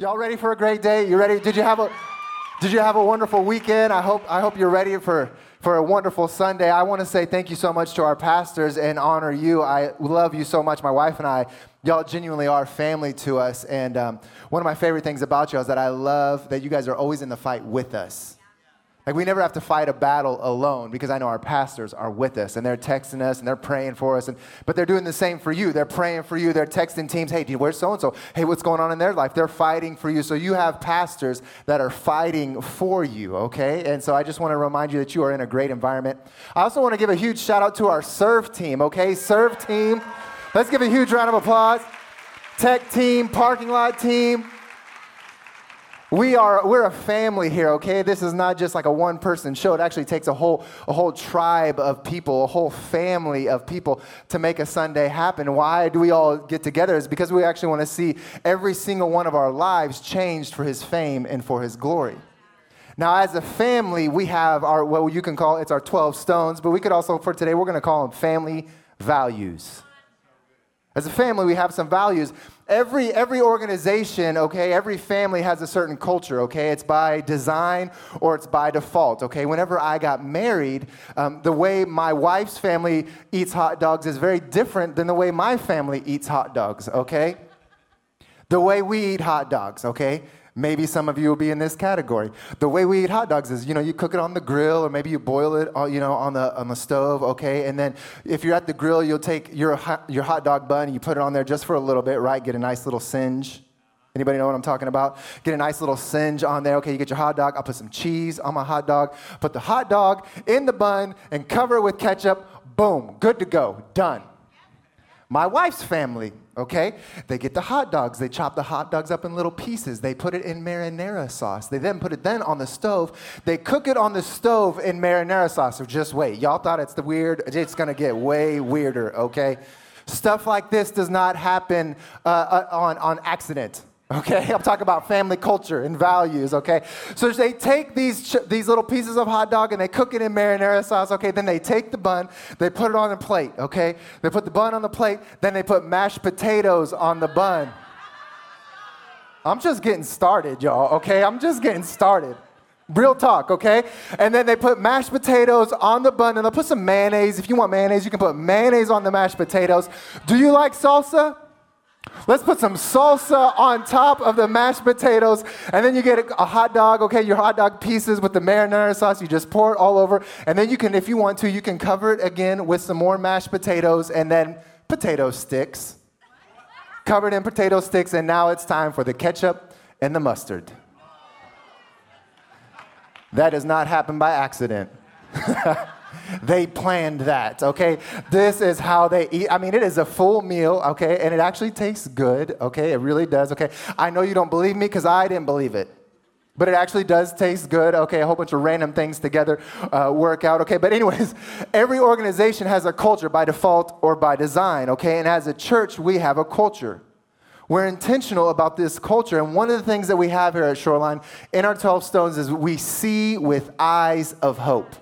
Y'all ready for a great day? You ready? Did you have a did you have a wonderful weekend? I hope I hope you're ready for for a wonderful Sunday. I want to say thank you so much to our pastors and honor you. I love you so much. My wife and I, y'all genuinely are family to us. And um, one of my favorite things about y'all is that I love that you guys are always in the fight with us. Like we never have to fight a battle alone because I know our pastors are with us and they're texting us and they're praying for us. And, but they're doing the same for you. They're praying for you. They're texting teams, hey, where's so and so? Hey, what's going on in their life? They're fighting for you. So you have pastors that are fighting for you, okay? And so I just want to remind you that you are in a great environment. I also want to give a huge shout out to our serve team, okay? Serve team. Let's give a huge round of applause. Tech team, parking lot team. We are we're a family here, okay? This is not just like a one person show. It actually takes a whole a whole tribe of people, a whole family of people to make a Sunday happen. Why do we all get together? Is because we actually want to see every single one of our lives changed for his fame and for his glory. Now, as a family, we have our what you can call it's our 12 stones, but we could also for today we're going to call them family values. As a family, we have some values. Every, every organization, okay, every family has a certain culture, okay? It's by design or it's by default, okay? Whenever I got married, um, the way my wife's family eats hot dogs is very different than the way my family eats hot dogs, okay? The way we eat hot dogs, okay? Maybe some of you will be in this category. The way we eat hot dogs is, you know, you cook it on the grill or maybe you boil it, uh, you know, on the, on the stove, okay? And then if you're at the grill, you'll take your, your hot dog bun and you put it on there just for a little bit, right? Get a nice little singe. Anybody know what I'm talking about? Get a nice little singe on there. Okay, you get your hot dog. I'll put some cheese on my hot dog. Put the hot dog in the bun and cover it with ketchup. Boom, good to go. Done. My wife's family, okay? They get the hot dogs. They chop the hot dogs up in little pieces. They put it in marinara sauce. They then put it then on the stove. They cook it on the stove in marinara sauce. So just wait. Y'all thought it's the weird. It's gonna get way weirder, okay? Stuff like this does not happen uh, uh on, on accident. Okay, I'm talking about family culture and values, okay? So they take these, these little pieces of hot dog and they cook it in marinara sauce, okay? Then they take the bun, they put it on a plate, okay? They put the bun on the plate, then they put mashed potatoes on the bun. I'm just getting started, y'all, okay? I'm just getting started. Real talk, okay? And then they put mashed potatoes on the bun and they'll put some mayonnaise. If you want mayonnaise, you can put mayonnaise on the mashed potatoes. Do you like salsa? Let's put some salsa on top of the mashed potatoes, and then you get a, hot dog, okay, your hot dog pieces with the marinara sauce. You just pour it all over, and then you can, if you want to, you can cover it again with some more mashed potatoes and then potato sticks. Covered in potato sticks, and now it's time for the ketchup and the mustard. That does not happen by accident. They planned that, okay? This is how they eat. I mean, it is a full meal, okay? And it actually tastes good, okay? It really does, okay? I know you don't believe me because I didn't believe it. But it actually does taste good. Okay, a whole bunch of random things together uh, work out. Okay, but anyways, every organization has a culture by default or by design. Okay, and as a church, we have a culture. We're intentional about this culture. And one of the things that we have here at Shoreline in our 12 stones is we see with eyes of hope.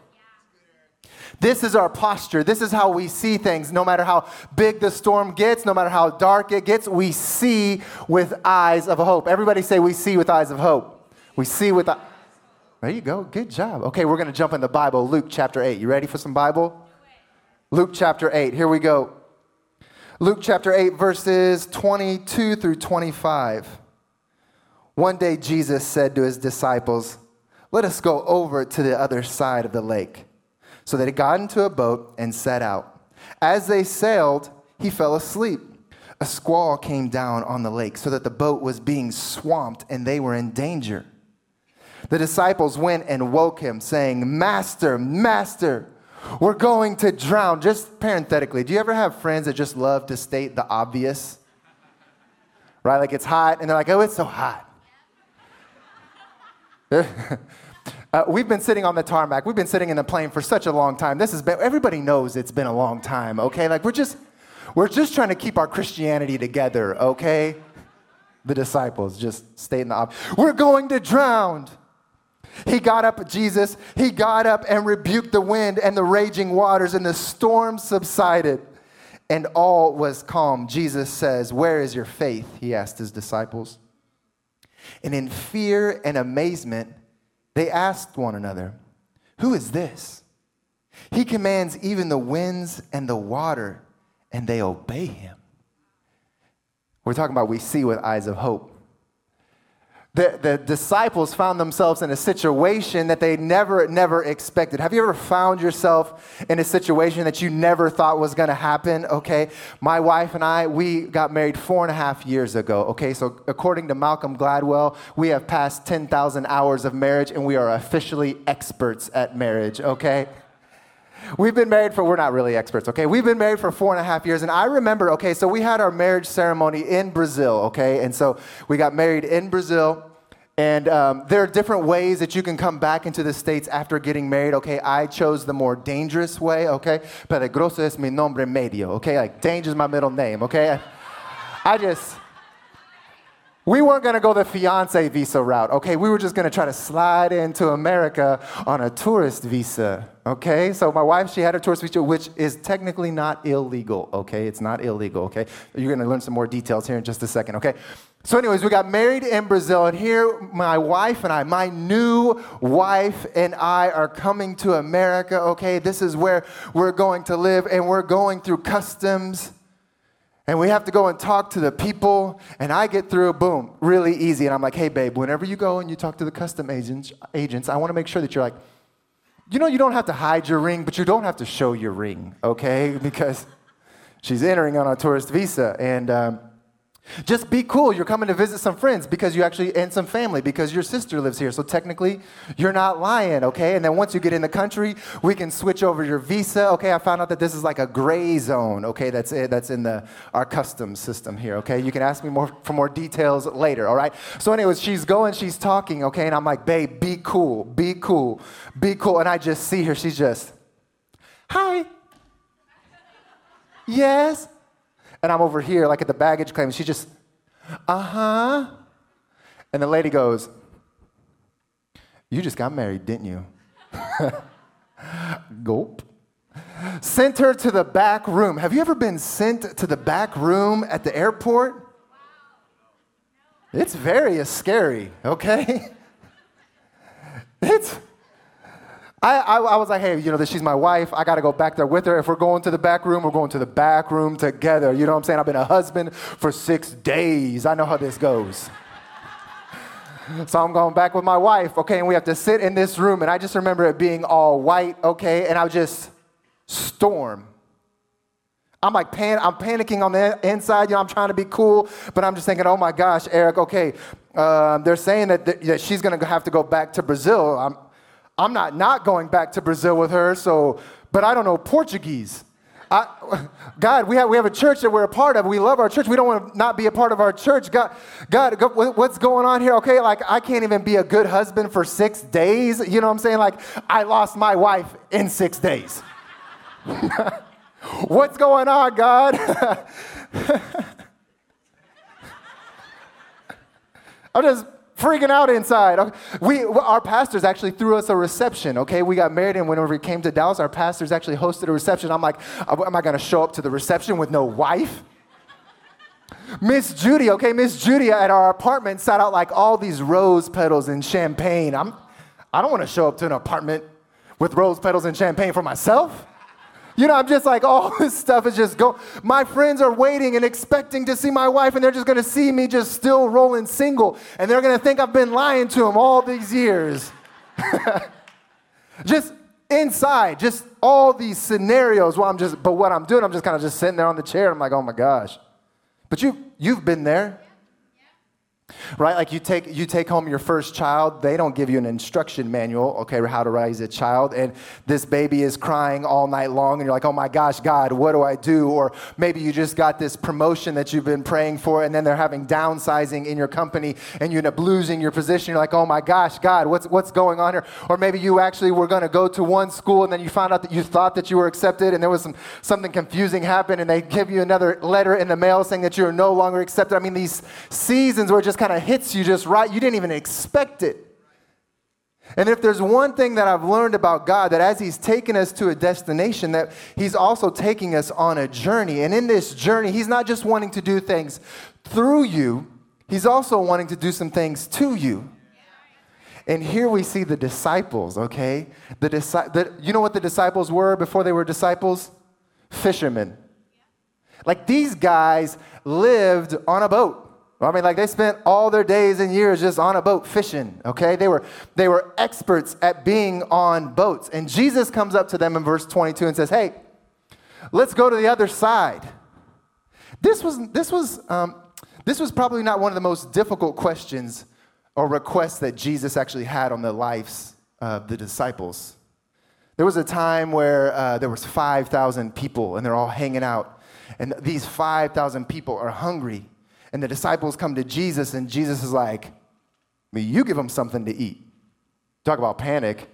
This is our posture. This is how we see things. No matter how big the storm gets, no matter how dark it gets, we see with eyes of hope. Everybody say, We see with eyes of hope. We see with. There you go. Good job. Okay, we're going to jump in the Bible, Luke chapter 8. You ready for some Bible? Luke chapter 8. Here we go. Luke chapter 8, verses 22 through 25. One day Jesus said to his disciples, Let us go over to the other side of the lake. So they got into a boat and set out. As they sailed, he fell asleep. A squall came down on the lake so that the boat was being swamped and they were in danger. The disciples went and woke him, saying, Master, Master, we're going to drown. Just parenthetically, do you ever have friends that just love to state the obvious? Right? Like it's hot, and they're like, oh, it's so hot. Uh, we've been sitting on the tarmac. We've been sitting in the plane for such a long time. This has been, everybody knows it's been a long time, okay? Like, we're just, we're just trying to keep our Christianity together, okay? The disciples just stayed in the ob- We're going to drown. He got up, Jesus, he got up and rebuked the wind and the raging waters, and the storm subsided, and all was calm. Jesus says, Where is your faith? He asked his disciples. And in fear and amazement, they asked one another, Who is this? He commands even the winds and the water, and they obey him. We're talking about we see with eyes of hope. The, the disciples found themselves in a situation that they never, never expected. Have you ever found yourself in a situation that you never thought was going to happen? Okay. My wife and I, we got married four and a half years ago. Okay. So, according to Malcolm Gladwell, we have passed 10,000 hours of marriage and we are officially experts at marriage. Okay. We've been married for, we're not really experts, okay? We've been married for four and a half years. And I remember, okay, so we had our marriage ceremony in Brazil, okay? And so we got married in Brazil. And um, there are different ways that you can come back into the States after getting married, okay? I chose the more dangerous way, okay? Peligroso es mi nombre medio, okay? Like, danger is my middle name, okay? I, I just, we weren't gonna go the fiance visa route, okay? We were just gonna try to slide into America on a tourist visa, okay? So my wife, she had a tourist visa, which is technically not illegal, okay? It's not illegal, okay? You're gonna learn some more details here in just a second, okay? So, anyways, we got married in Brazil, and here my wife and I, my new wife and I are coming to America, okay? This is where we're going to live, and we're going through customs. And we have to go and talk to the people and i get through boom really easy. And i'm like hey babe whenever you go and you talk to the custom agents agents i want to make sure that you're like you know you don't have to hide your ring but you don't have to show your ring okay? Because she's entering on a tourist visa and um, just be cool. You're coming to visit some friends because you actually, and some family because your sister lives here. So technically, you're not lying, okay? And then once you get in the country, we can switch over your visa. Okay, I found out that this is like a gray zone, okay? That's it, that's in the, our customs system here, okay? You can ask me more for more details later, all right? So, anyways, she's going, she's talking, okay? And I'm like, babe, be cool, be cool, be cool. And I just see her, she's just, hi. Yes. And I'm over here, like at the baggage claim. She just, uh huh. And the lady goes, You just got married, didn't you? Gulp. Sent her to the back room. Have you ever been sent to the back room at the airport? It's very scary, okay? It's I, I, I, was like, hey, you know, she's my wife. I got to go back there with her. If we're going to the back room, we're going to the back room together. You know what I'm saying? I've been a husband for six days. I know how this goes. so I'm going back with my wife, okay, and we have to sit in this room. And I just remember it being all white, okay, and I just storm. I'm like, pan- I'm panicking on the inside. You know, I'm trying to be cool, but I'm just thinking, oh my gosh, Eric, okay, uh, they're saying that, th- that she's going to have to go back to Brazil. I'm, I'm not not going back to Brazil with her, so, but I don't know Portuguese. I, God, we have, we have a church that we're a part of. We love our church. We don't want to not be a part of our church. God, God, what's going on here? Okay, like I can't even be a good husband for six days. You know what I'm saying? Like I lost my wife in six days. what's going on, God? I'm just freaking out inside. We, our pastors actually threw us a reception, okay? We got married, and whenever we came to Dallas, our pastors actually hosted a reception. I'm like, uh, am I gonna show up to the reception with no wife? Miss Judy, okay, Miss Judy at our apartment sat out like all these rose petals and champagne. I'm, I don't wanna show up to an apartment with rose petals and champagne for myself. You know, I'm just like, all this stuff is just go. My friends are waiting and expecting to see my wife, and they're just gonna see me just still rolling single, and they're gonna think I've been lying to them all these years. just inside, just all these scenarios while I'm just, but what I'm doing, I'm just kind of just sitting there on the chair. I'm like, oh my gosh. But you, you've been there right? Like you take you take home your first child they don't give you an instruction manual okay how to raise a child and this baby is crying all night long and you're like oh my gosh god what do i do? Or maybe you just got this promotion that you've been praying for and then they're having downsizing in your company and you end up losing your position. You're like oh my gosh god what's what's going on here? Or maybe you actually were going to go to one school and then you found out that you thought that you were accepted and there was some something confusing happened and they give you another letter in the mail saying that you're no longer accepted. I mean these seasons were just kind of hits you just right. You didn't even expect it. And if there's one thing that I've learned about God, that as He's taken us to a destination, that He's also taking us on a journey. And in this journey, He's not just wanting to do things through you, He's also wanting to do some things to you. And here we see the disciples, okay? The, the you know what the disciples were before they were disciples? Fishermen. Like these guys lived on a boat. I mean, like they spent all their days and years just on a boat fishing, okay? They were, they were experts at being on boats. And Jesus comes up to them in verse 22 and says, Hey, let's go to the other side. This was, this was, um, this was probably not one of the most difficult questions or requests that Jesus actually had on the lives of the disciples. There was a time where uh, there was 5,000 people and they're all hanging out. And these 5,000 people are hungry. And the disciples come to Jesus and Jesus is like, I mean, you give them something to eat. Talk about panic.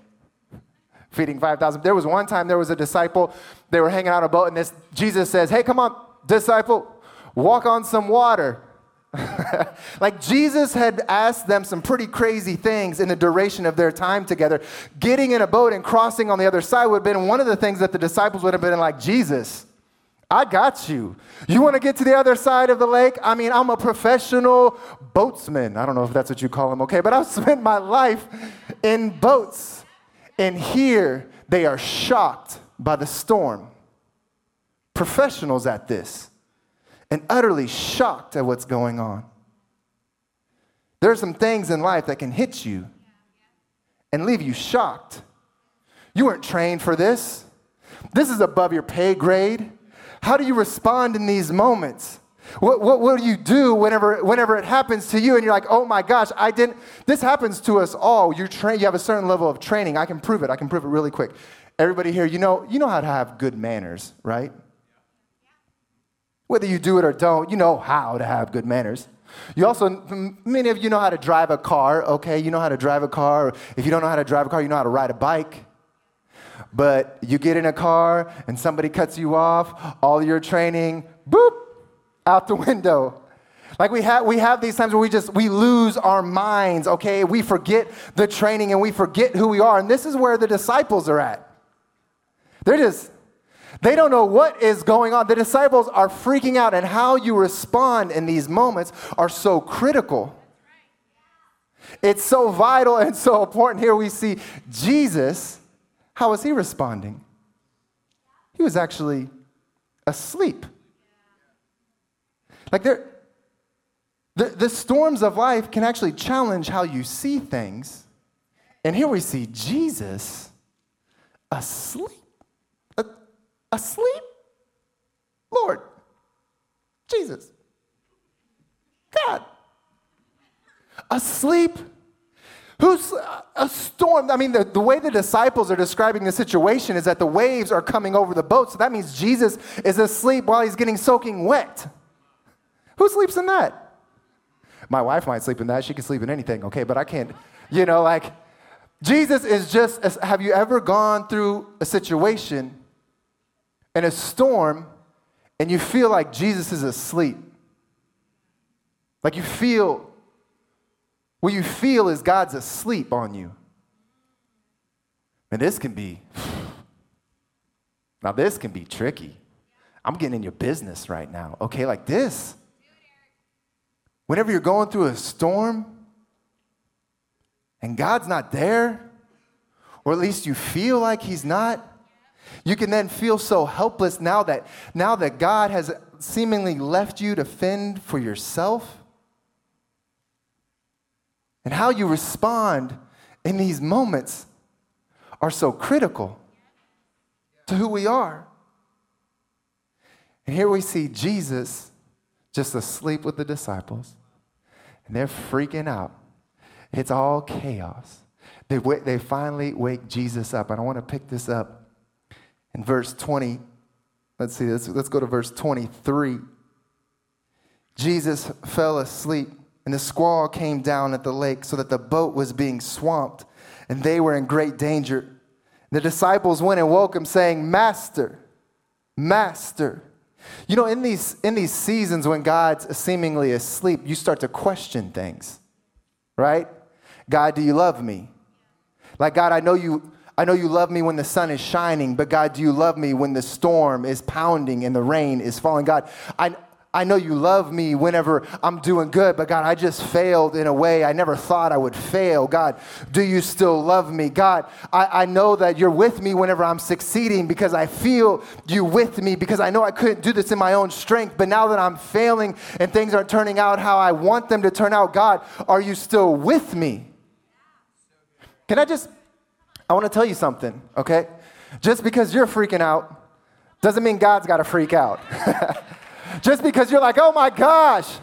Feeding 5,000. There was one time there was a disciple, they were hanging out on a boat and this Jesus says, hey, come on, disciple, walk on some water. like Jesus had asked them some pretty crazy things in the duration of their time together. Getting in a boat and crossing on the other side would have been one of the things that the disciples would have been like, Jesus, I got you. You want to get to the other side of the lake? I mean, I'm a professional boatsman. I don't know if that's what you call them, okay? But I've spent my life in boats. And here they are shocked by the storm. Professionals at this and utterly shocked at what's going on. There are some things in life that can hit you and leave you shocked. You weren't trained for this. This is above your pay grade. How do you respond in these moments? What, what, do you do whenever, whenever it happens to you and you're like, oh my gosh, I didn't, this happens to us all. You're trained, you have a certain level of training. I can prove it. I can prove it really quick. Everybody here, you know, you know how to have good manners, right? Whether you do it or don't, you know how to have good manners. You also, many of you know how to drive a car, okay? You know how to drive a car. If you don't know how to drive a car, you know how to ride a bike. But you get in a car and somebody cuts you off, all your training, boop, out the window. Like we have, we have these times where we just we lose our minds, okay? We forget the training and we forget who we are. And this is where the disciples are at. They're just they don't know what is going on. The disciples are freaking out, and how you respond in these moments are so critical. It's so vital and so important. Here we see Jesus. How was he responding? He was actually asleep. Like there, the, the storms of life can actually challenge how you see things. And here we see Jesus asleep asleep? Lord, Jesus, God, asleep? Who's a storm? I mean, the, the way the disciples are describing the situation is that the waves are coming over the boat. So that means Jesus is asleep while he's getting soaking wet. Who sleeps in that? My wife might sleep in that. She can sleep in anything, okay? But I can't, you know, like, Jesus is just, have you ever gone through a situation in a storm and you feel like Jesus is asleep. Like you feel, what you feel is God's asleep on you. And this can be, now this can be tricky. I'm getting in your business right now, okay? Like this. Whenever you're going through a storm and God's not there, or at least you feel like He's not, you can then feel so helpless now that now that God has seemingly left you to fend for yourself. And how you respond in these moments are so critical to who we are. And here we see Jesus just asleep with the disciples, and they're freaking out. It's all chaos. They, they finally wake Jesus up. And I want to pick this up in verse 20, let's see, let's, let's go to verse 23. Jesus fell asleep, and the squall came down at the lake so that the boat was being swamped, and they were in great danger. The disciples went and woke him, saying, Master, Master. You know, in these, in these seasons when God's seemingly asleep, you start to question things, right? God, do you love me? Like, God, I know you, I know you love me when the sun is shining, but God, do you love me when the storm is pounding and the rain is falling? God, I, I know you love me whenever I'm doing good, but God, I just failed in a way I never thought I would fail. God, do you still love me? God, I, I know that you're with me whenever I'm succeeding because I feel you with me because I know I couldn't do this in my own strength, but now that I'm failing and things aren't turning out how I want them to turn out, God, are you still with me? Can I just, I want to tell you something, okay? Just because you're freaking out doesn't mean God's got to freak out. Just because you're like, oh my gosh.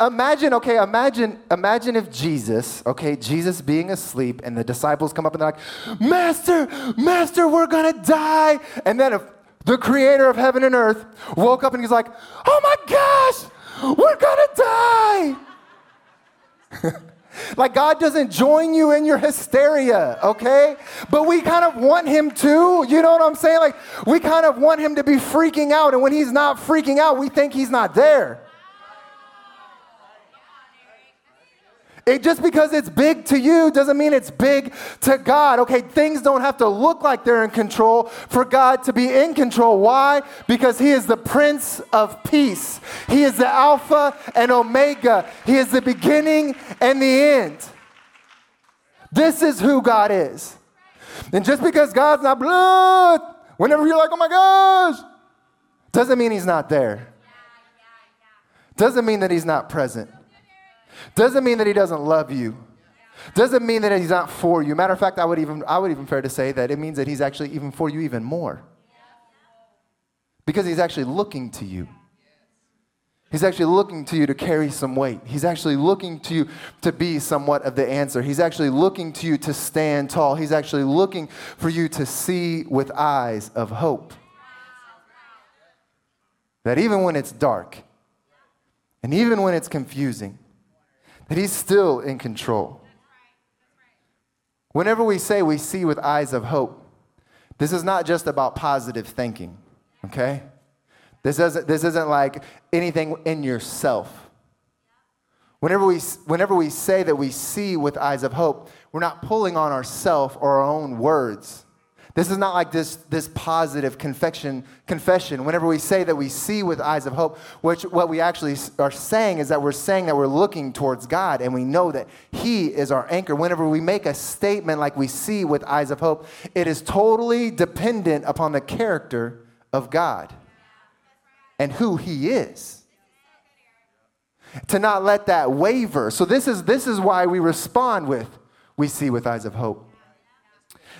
Imagine, okay, imagine, imagine if Jesus, okay, Jesus being asleep and the disciples come up and they're like, Master, Master, we're gonna die. And then if the creator of heaven and earth woke up and he's like, oh my gosh, we're gonna die. Like, God doesn't join you in your hysteria, okay? But we kind of want Him to, you know what I'm saying? Like, we kind of want Him to be freaking out, and when He's not freaking out, we think He's not there. It, just because it's big to you doesn't mean it's big to God. Okay, things don't have to look like they're in control for God to be in control. Why? Because He is the Prince of Peace. He is the Alpha and Omega. He is the beginning and the end. This is who God is. And just because God's not blood, whenever you're like, oh my gosh, doesn't mean He's not there. Doesn't mean that He's not present. Doesn't mean that he doesn't love you. Doesn't mean that he's not for you. Matter of fact, I would even I would even fair to say that it means that he's actually even for you even more. Because he's actually looking to you. He's actually looking to you to carry some weight. He's actually looking to you to be somewhat of the answer. He's actually looking to you to stand tall. He's actually looking for you to see with eyes of hope. That even when it's dark, and even when it's confusing, that He's still in control. Whenever we say we see with eyes of hope, this is not just about positive thinking, okay? This isn't, this isn't like anything in yourself. Whenever we, whenever we say that we see with eyes of hope, we're not pulling on ourself or our own words. This is not like this, this positive confession, confession. Whenever we say that we see with eyes of hope, which what we actually are saying is that we're saying that we're looking towards God and we know that He is our anchor. Whenever we make a statement like we see with eyes of hope, it is totally dependent upon the character of God and who He is. To not let that waver. So this is this is why we respond with we see with eyes of hope.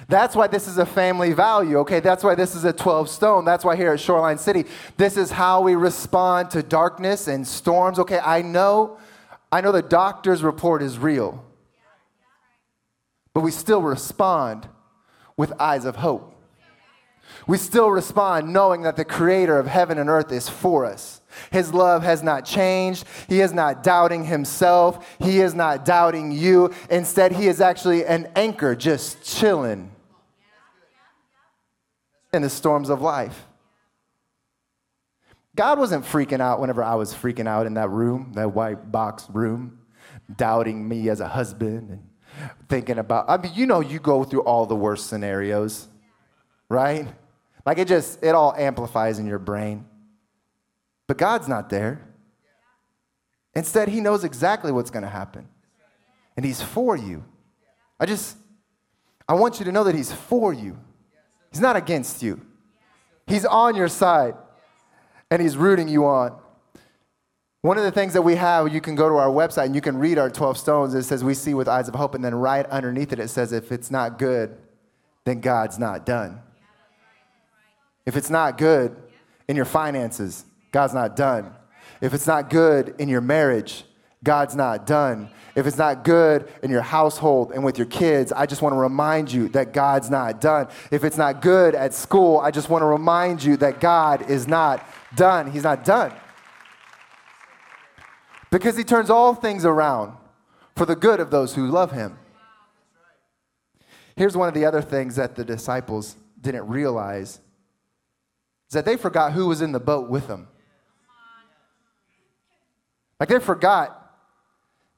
That's why this is a family value, okay? That's why this is a 12 stone. That's why here at Shoreline City, this is how we respond to darkness and storms. Okay, I know, I know the doctor's report is real, but we still respond with eyes of hope. We still respond knowing that the creator of heaven and earth is for us. His love has not changed. He is not doubting himself. He is not doubting you. Instead, he is actually an anchor just chilling in the storms of life. God wasn't freaking out whenever I was freaking out in that room, that white box room, doubting me as a husband and thinking about, I mean, you know, you go through all the worst scenarios, right? Like it just, it all amplifies in your brain. But God's not there. Instead, He knows exactly what's going to happen. And He's for you. I just, I want you to know that He's for you. He's not against you. He's on your side and He's rooting you on. One of the things that we have, you can go to our website and you can read our 12 stones. It says, We see with eyes of hope. And then right underneath it, it says, If it's not good, then God's not done. If it's not good in your finances, God's not done. If it's not good in your marriage, God's not done. If it's not good in your household and with your kids, I just want to remind you that God's not done. If it's not good at school, I just want to remind you that God is not done. He's not done. Because He turns all things around for the good of those who love Him. Here's one of the other things that the disciples didn't realize is that they forgot who was in the boat with them. Like they forgot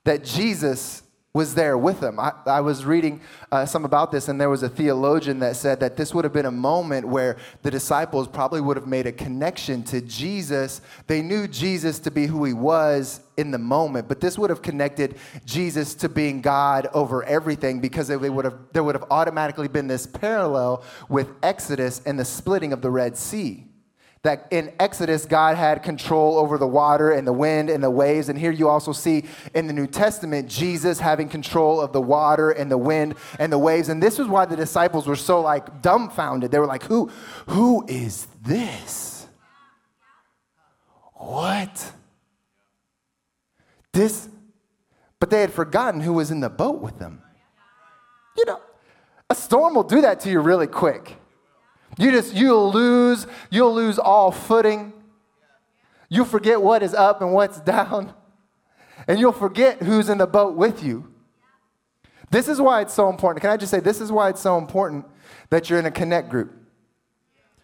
that Jesus was there with them. I, I was reading uh, some about this, and there was a theologian that said that this would have been a moment where the disciples probably would have made a connection to Jesus. They knew Jesus to be who he was in the moment, but this would have connected Jesus to being God over everything because they would have, there would have automatically been this parallel with Exodus and the splitting of the Red Sea that in Exodus, God had control over the water and the wind and the waves. And here you also see in the New Testament, Jesus having control of the water and the wind and the waves. And this is why the disciples were so like dumbfounded. They were like, who, who is this? What? This, but they had forgotten who was in the boat with them. You know, a storm will do that to you really quick. You just you'll lose, you'll lose all footing. You'll forget what is up and what's down. And you'll forget who's in the boat with you. This is why it's so important. Can I just say this is why it's so important that you're in a connect group?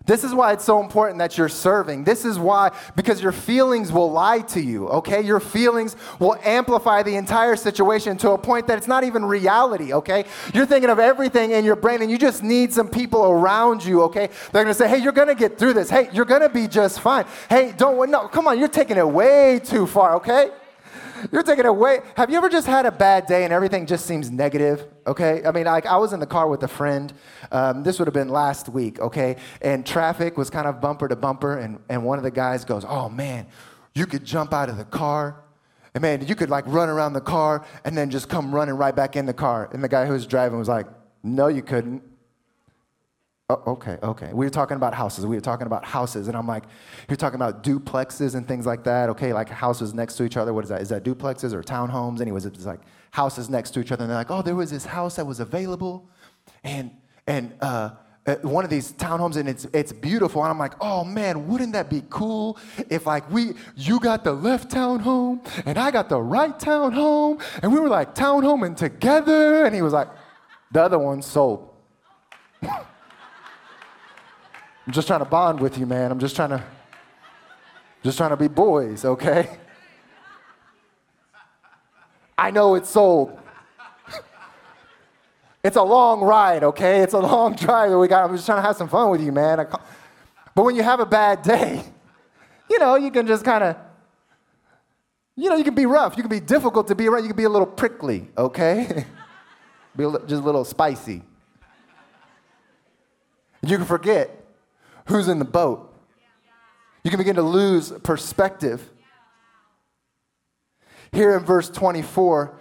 This is why it's so important that you're serving. This is why, because your feelings will lie to you, okay? Your feelings will amplify the entire situation to a point that it's not even reality, okay? You're thinking of everything in your brain and you just need some people around you, okay? They're gonna say, hey, you're gonna get through this. Hey, you're gonna be just fine. Hey, don't, no, come on, you're taking it way too far, okay? You're taking it away. Have you ever just had a bad day and everything just seems negative? Okay. I mean, like I was in the car with a friend. Um, this would have been last week. Okay. And traffic was kind of bumper to bumper. And, and one of the guys goes, Oh man, you could jump out of the car. And man, you could like run around the car and then just come running right back in the car. And the guy who was driving was like, No, you couldn't. Oh, okay, okay. We were talking about houses. We were talking about houses. And I'm like, you're talking about duplexes and things like that. Okay, like houses next to each other. What is that? Is that duplexes or townhomes? Anyways, it's like houses next to each other. And they're like, oh, there was this house that was available. And, and, uh, uh one of these townhomes and it's it's beautiful and I'm like, "Oh man, wouldn't that be cool if like we you got the left townhome and I got the right townhome and we were like townhoming together?" And he was like, "The other one sold." I'm just trying to bond with you, man. I'm just trying to just trying to be boys, okay? I know it's sold. it's a long ride, okay? It's a long drive that we got. I'm just trying to have some fun with you, man. but when you have a bad day, you know, you can just kind of, you know, you can be rough. You can be difficult to be around. You can be a little prickly, okay? be a, just a little spicy. You can forget who's in the boat. You can begin to lose perspective. Here in verse 24,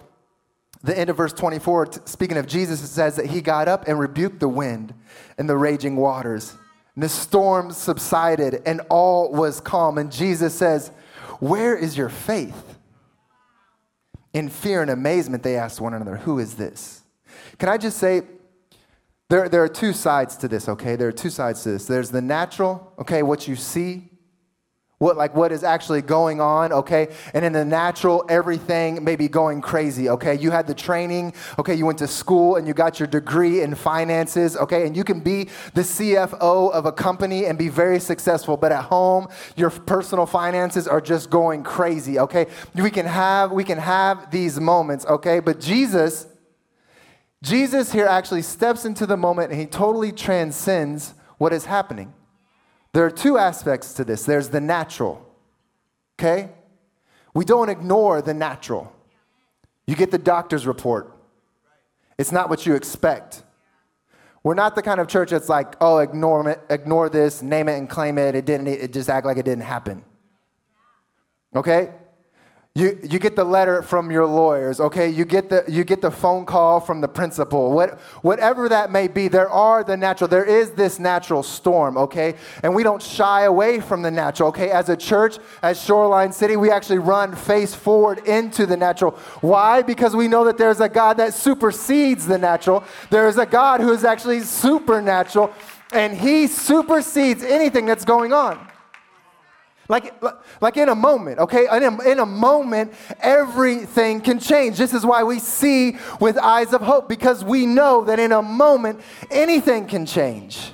the end of verse 24, speaking of Jesus, it says that he got up and rebuked the wind and the raging waters. And the storm subsided and all was calm. And Jesus says, Where is your faith? In fear and amazement, they asked one another, Who is this? Can I just say, there, there are two sides to this, okay? There are two sides to this. There's the natural, okay, what you see, what like what is actually going on, okay? And in the natural, everything may be going crazy, okay? You had the training, okay, you went to school and you got your degree in finances, okay? And you can be the CFO of a company and be very successful, but at home, your personal finances are just going crazy, okay? We can have we can have these moments, okay? But Jesus Jesus here actually steps into the moment and he totally transcends what is happening. There are two aspects to this there's the natural, okay? We don't ignore the natural. You get the doctor's report, it's not what you expect. We're not the kind of church that's like, oh, ignore it, ignore this, name it and claim it. It didn't. It just act like it didn't happen. Okay? You, you get the letter from your lawyers, okay? You get the, you get the phone call from the principal. What, whatever that may be, there are the natural. There is this natural storm, okay? And we don't shy away from the natural, okay? As a church, as Shoreline City, we actually run face forward into the natural. Why? Because we know that there's a God that supersedes the natural. There is a God who is actually supernatural, and He supersedes anything that's going on. Like, like in a moment, okay? In a, in a moment, everything can change. This is why we see with eyes of hope, because we know that in a moment, anything can change.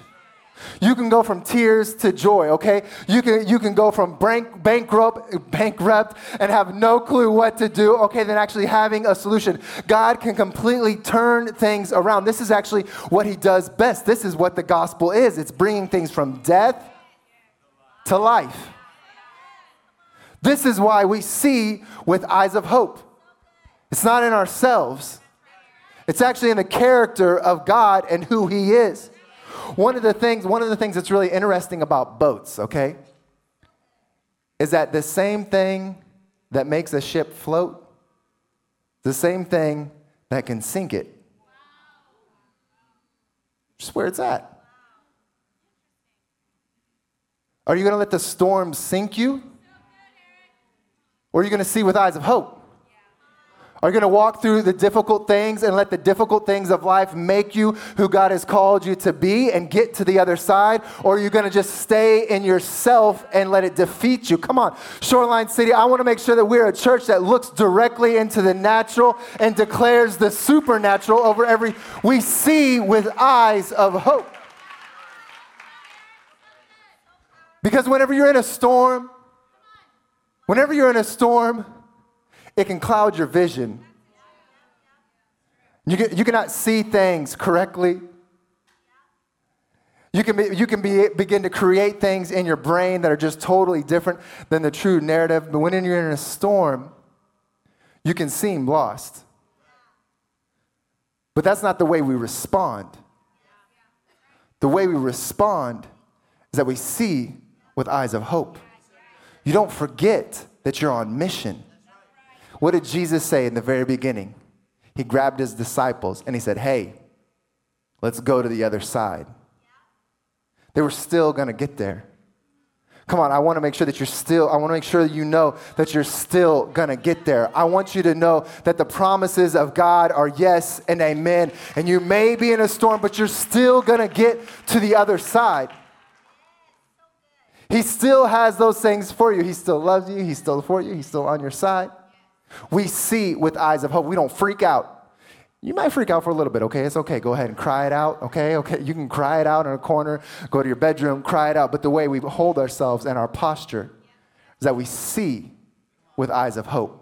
You can go from tears to joy, okay? You can, you can go from bank, bankrupt, bankrupt and have no clue what to do, okay, then actually having a solution. God can completely turn things around. This is actually what he does best. This is what the gospel is it's bringing things from death to life. This is why we see with eyes of hope. It's not in ourselves, it's actually in the character of God and who He is. One of the things, one of the things that's really interesting about boats, okay, is that the same thing that makes a ship float, the same thing that can sink it. Just where it's at. Are you going to let the storm sink you? Or are you going to see with eyes of hope? Are you going to walk through the difficult things and let the difficult things of life make you who God has called you to be and get to the other side? Or are you going to just stay in yourself and let it defeat you? Come on, Shoreline City, I want to make sure that we're a church that looks directly into the natural and declares the supernatural over every we see with eyes of hope. Because whenever you're in a storm, whenever you're in a storm, it can cloud your vision. You, can, you cannot see things correctly. You can, be, you can be, begin to create things in your brain that are just totally different than the true narrative. But when you're in a storm, you can seem lost. But that's not the way we respond. The way we respond is that we see with eyes of hope. You don't forget that you're on mission. What did Jesus say in the very beginning? He grabbed his disciples and he said, Hey, let's go to the other side. They were still going to get there. Come on, I want to make sure that you're still, I want to make sure that you know that you're still going to get there. I want you to know that the promises of God are yes and amen. And you may be in a storm, but you're still going to get to the other side. He still has those things for you. He still loves you. He's still for you. He's still on your side. We see with eyes of hope. We don't freak out. You might freak out for a little bit, okay? It's okay. Go ahead and cry it out, okay? Okay, you can cry it out in a corner, go to your bedroom, cry it out. But the way we hold ourselves and our posture is that we see with eyes of hope.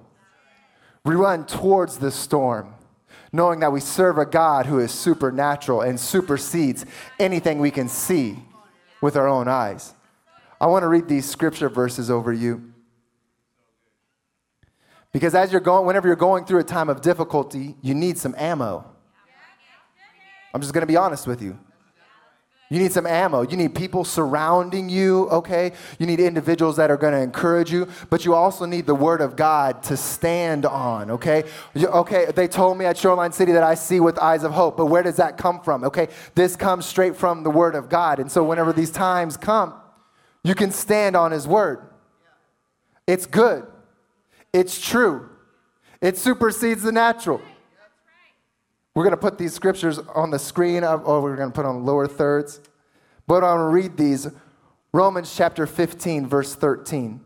We run towards the storm, knowing that we serve a God who is supernatural and supersedes anything we can see with our own eyes. I want to read these scripture verses over you. Because as you're going, whenever you're going through a time of difficulty, you need some ammo. I'm just going to be honest with you. You need some ammo. You need people surrounding you, okay? You need individuals that are going to encourage you, but you also need the Word of God to stand on, okay? Okay, they told me at Shoreline City that I see with eyes of hope, but where does that come from, okay? This comes straight from the Word of God. And so whenever these times come, you can stand on His Word. It's good, it's true, it supersedes the natural. We're going to put these scriptures on the screen, or oh, we're going to put on lower thirds. But I'm going to read these. Romans chapter 15, verse 13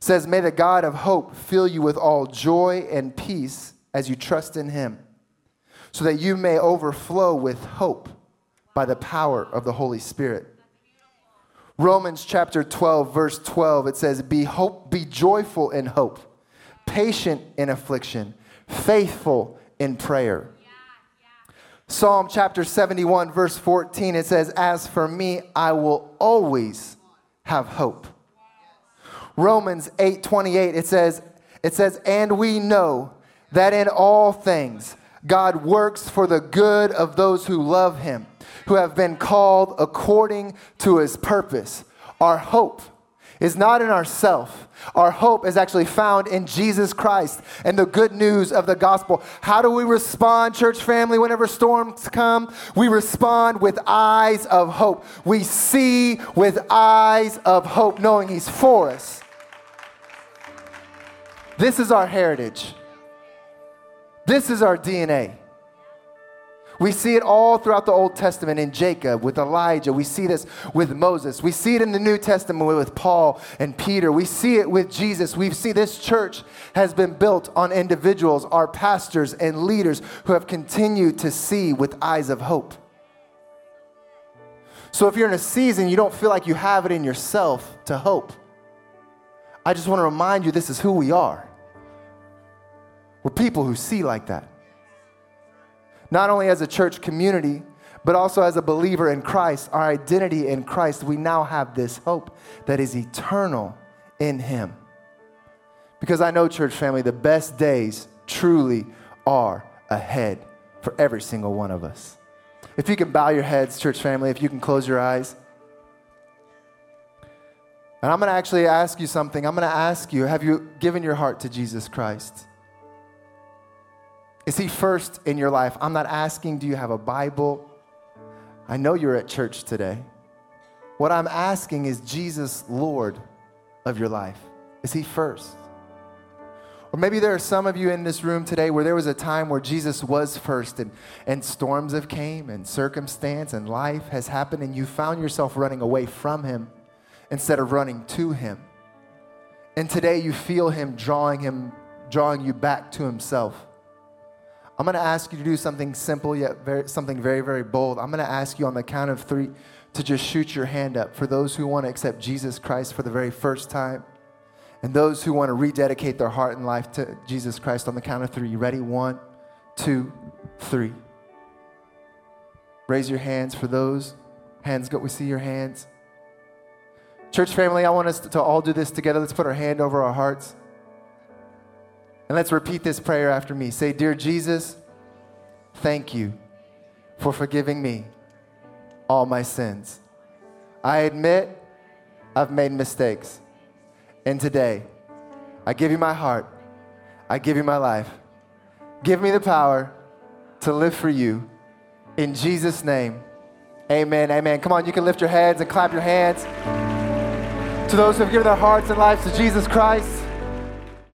says, May the God of hope fill you with all joy and peace as you trust in him, so that you may overflow with hope by the power of the Holy Spirit. Romans chapter 12, verse 12, it says, Be, hope, be joyful in hope, patient in affliction, faithful in prayer. Psalm chapter 71, verse 14, it says, As for me, I will always have hope. Romans 8, 28, it says, it says, And we know that in all things God works for the good of those who love him who have been called according to his purpose. Our hope is not in ourself. Our hope is actually found in Jesus Christ and the good news of the gospel. How do we respond, church family, whenever storms come? We respond with eyes of hope. We see with eyes of hope, knowing He's for us. This is our heritage. This is our DNA. We see it all throughout the Old Testament in Jacob, with Elijah. We see this with Moses. We see it in the New Testament with Paul and Peter. We see it with Jesus. We see this church has been built on individuals, our pastors and leaders who have continued to see with eyes of hope. So if you're in a season you don't feel like you have it in yourself to hope, I just want to remind you this is who we are. We're people who see like that. Not only as a church community, but also as a believer in Christ, our identity in Christ, we now have this hope that is eternal in Him. Because I know, church family, the best days truly are ahead for every single one of us. If you can bow your heads, church family, if you can close your eyes. And I'm going to actually ask you something. I'm going to ask you have you given your heart to Jesus Christ? Is He first in your life? I'm not asking, do you have a Bible? I know you're at church today. What I'm asking is Jesus Lord of your life? Is He first? Or maybe there are some of you in this room today where there was a time where Jesus was first and, and storms have came and circumstance and life has happened and you found yourself running away from him instead of running to him. And today you feel him drawing him drawing you back to himself. I'm going to ask you to do something simple yet very, something very very bold. I'm going to ask you on the count of 3 to just shoot your hand up for those who want to accept Jesus Christ for the very first time. And those who want to rededicate their heart and life to Jesus Christ on the count of three. You ready? One, two, three. Raise your hands for those. Hands go. We see your hands. Church family, I want us to all do this together. Let's put our hand over our hearts. And let's repeat this prayer after me. Say, Dear Jesus, thank you for forgiving me all my sins. I admit I've made mistakes. And today, I give you my heart. I give you my life. Give me the power to live for you. In Jesus' name, amen. Amen. Come on, you can lift your heads and clap your hands. To those who have given their hearts and lives to Jesus Christ,